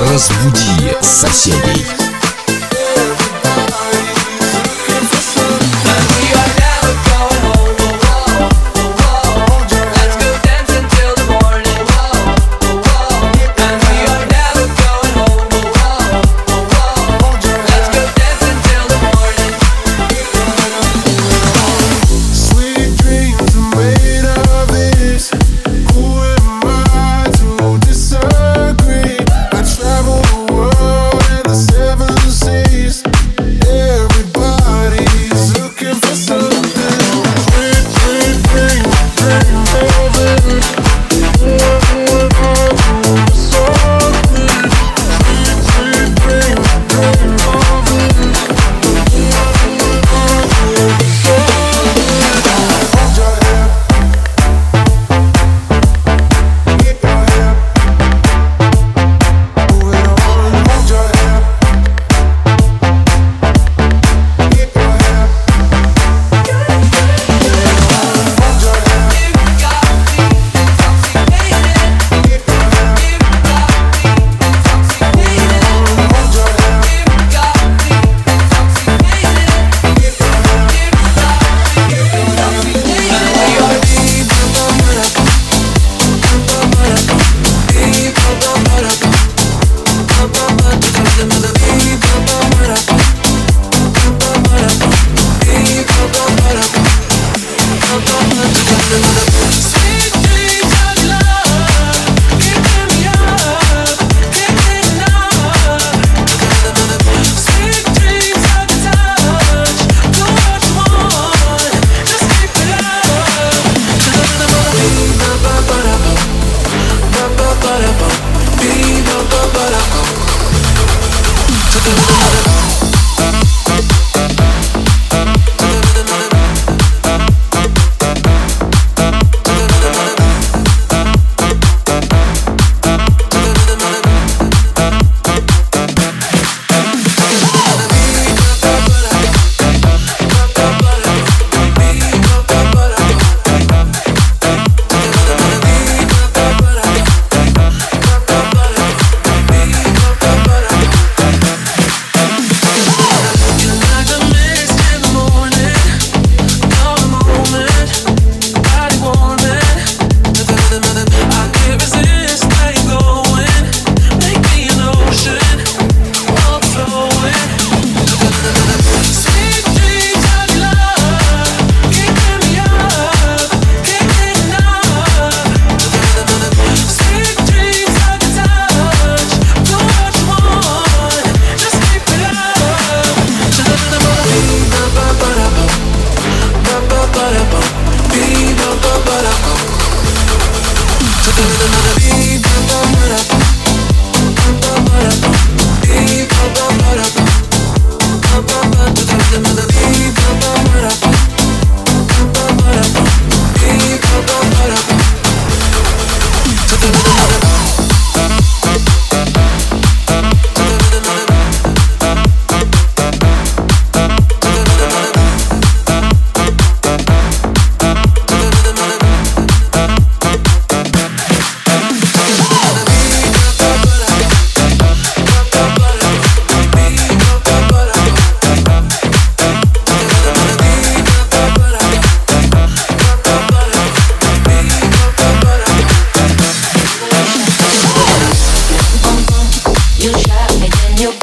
Разбуди соседей.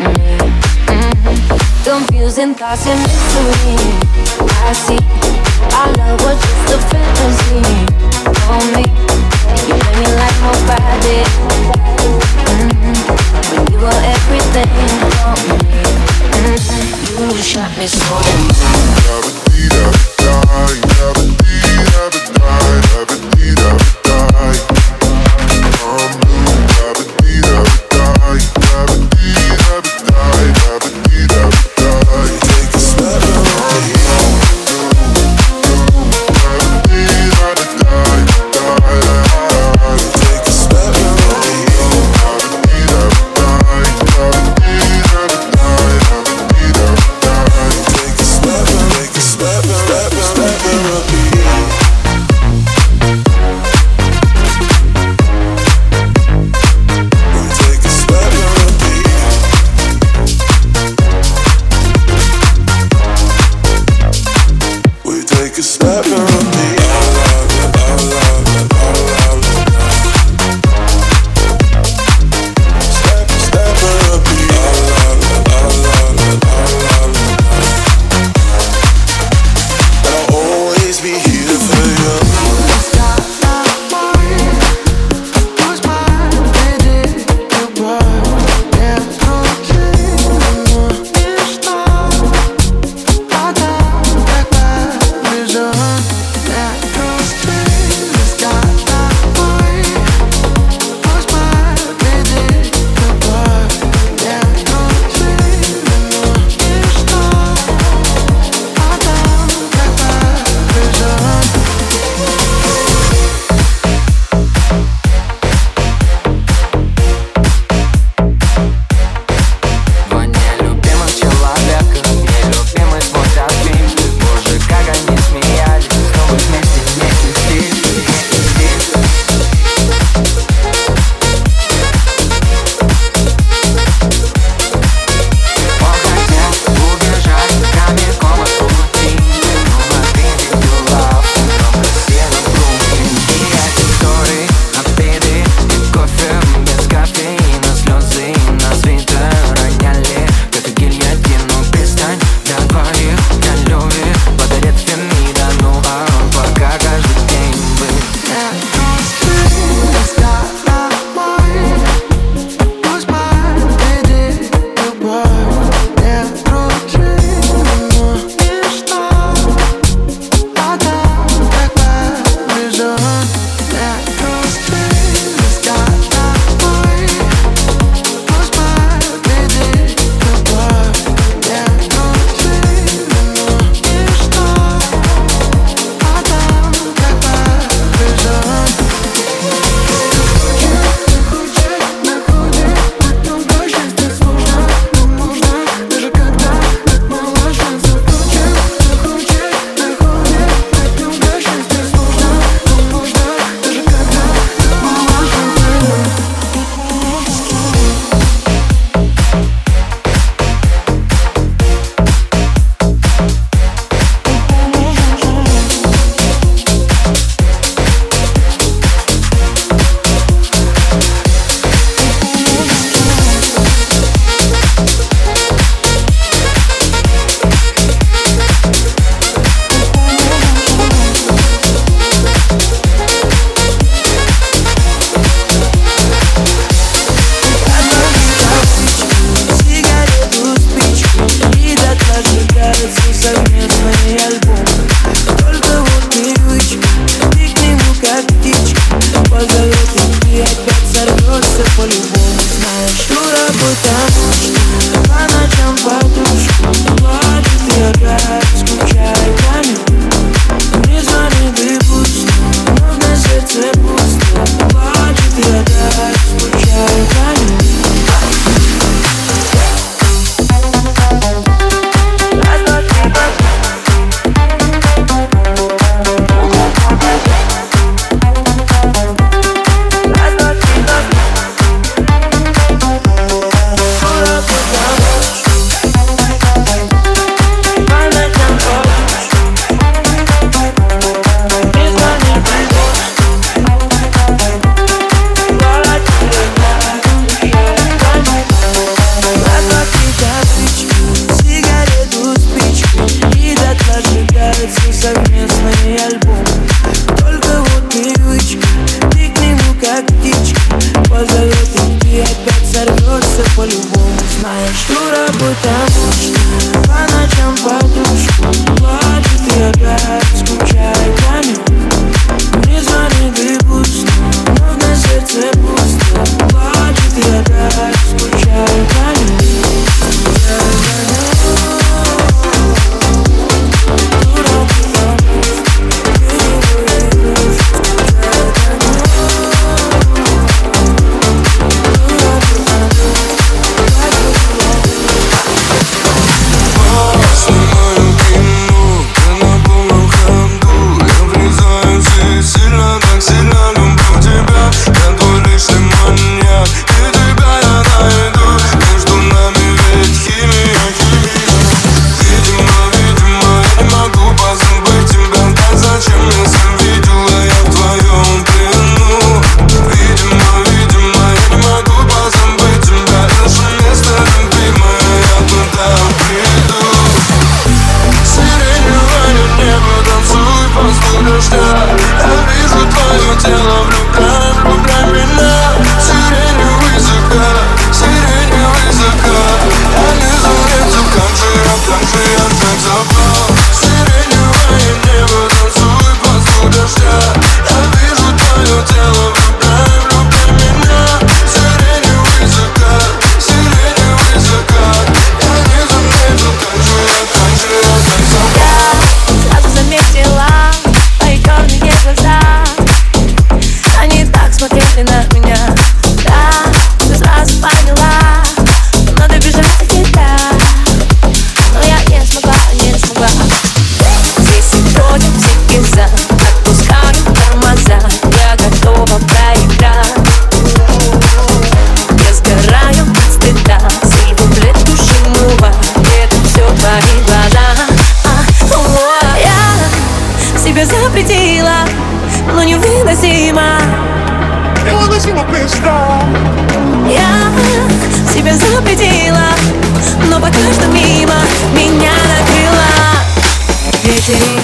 me. Confusing thoughts and. I see our love was just a fantasy me. You me like nobody. Mm-hmm. You were everything for me. Mm-hmm. You shot me wrapped around sing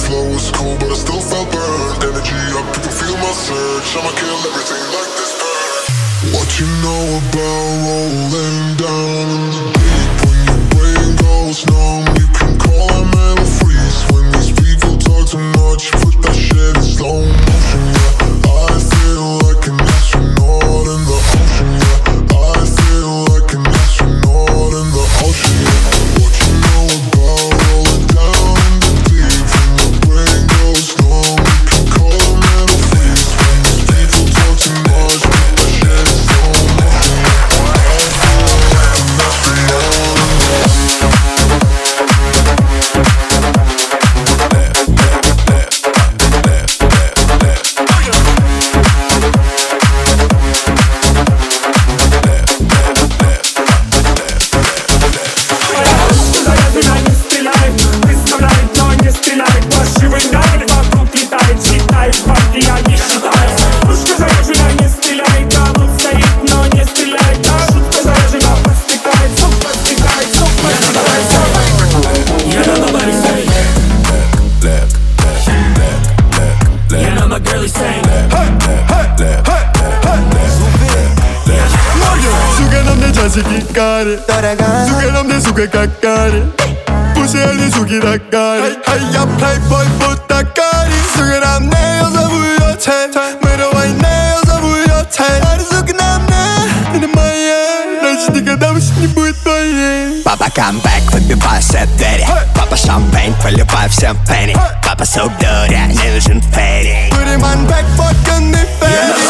Flow was cool, but I still felt burned. Energy up, people feel my surge. I'ma kill everything like this bird. What you know about rolling down in the deep? When your brain goes numb You can call a mental freeze. When these people talk too much Put that shit in slow motion. really saying that. Sugar de Jessica kare. Sugar kakare Hey твоей Папа камбэк, выбиваю все двери Папа шампейн, поливаю всем пенни Папа суп дуря, не нужен фейри Put him on back, fucking the face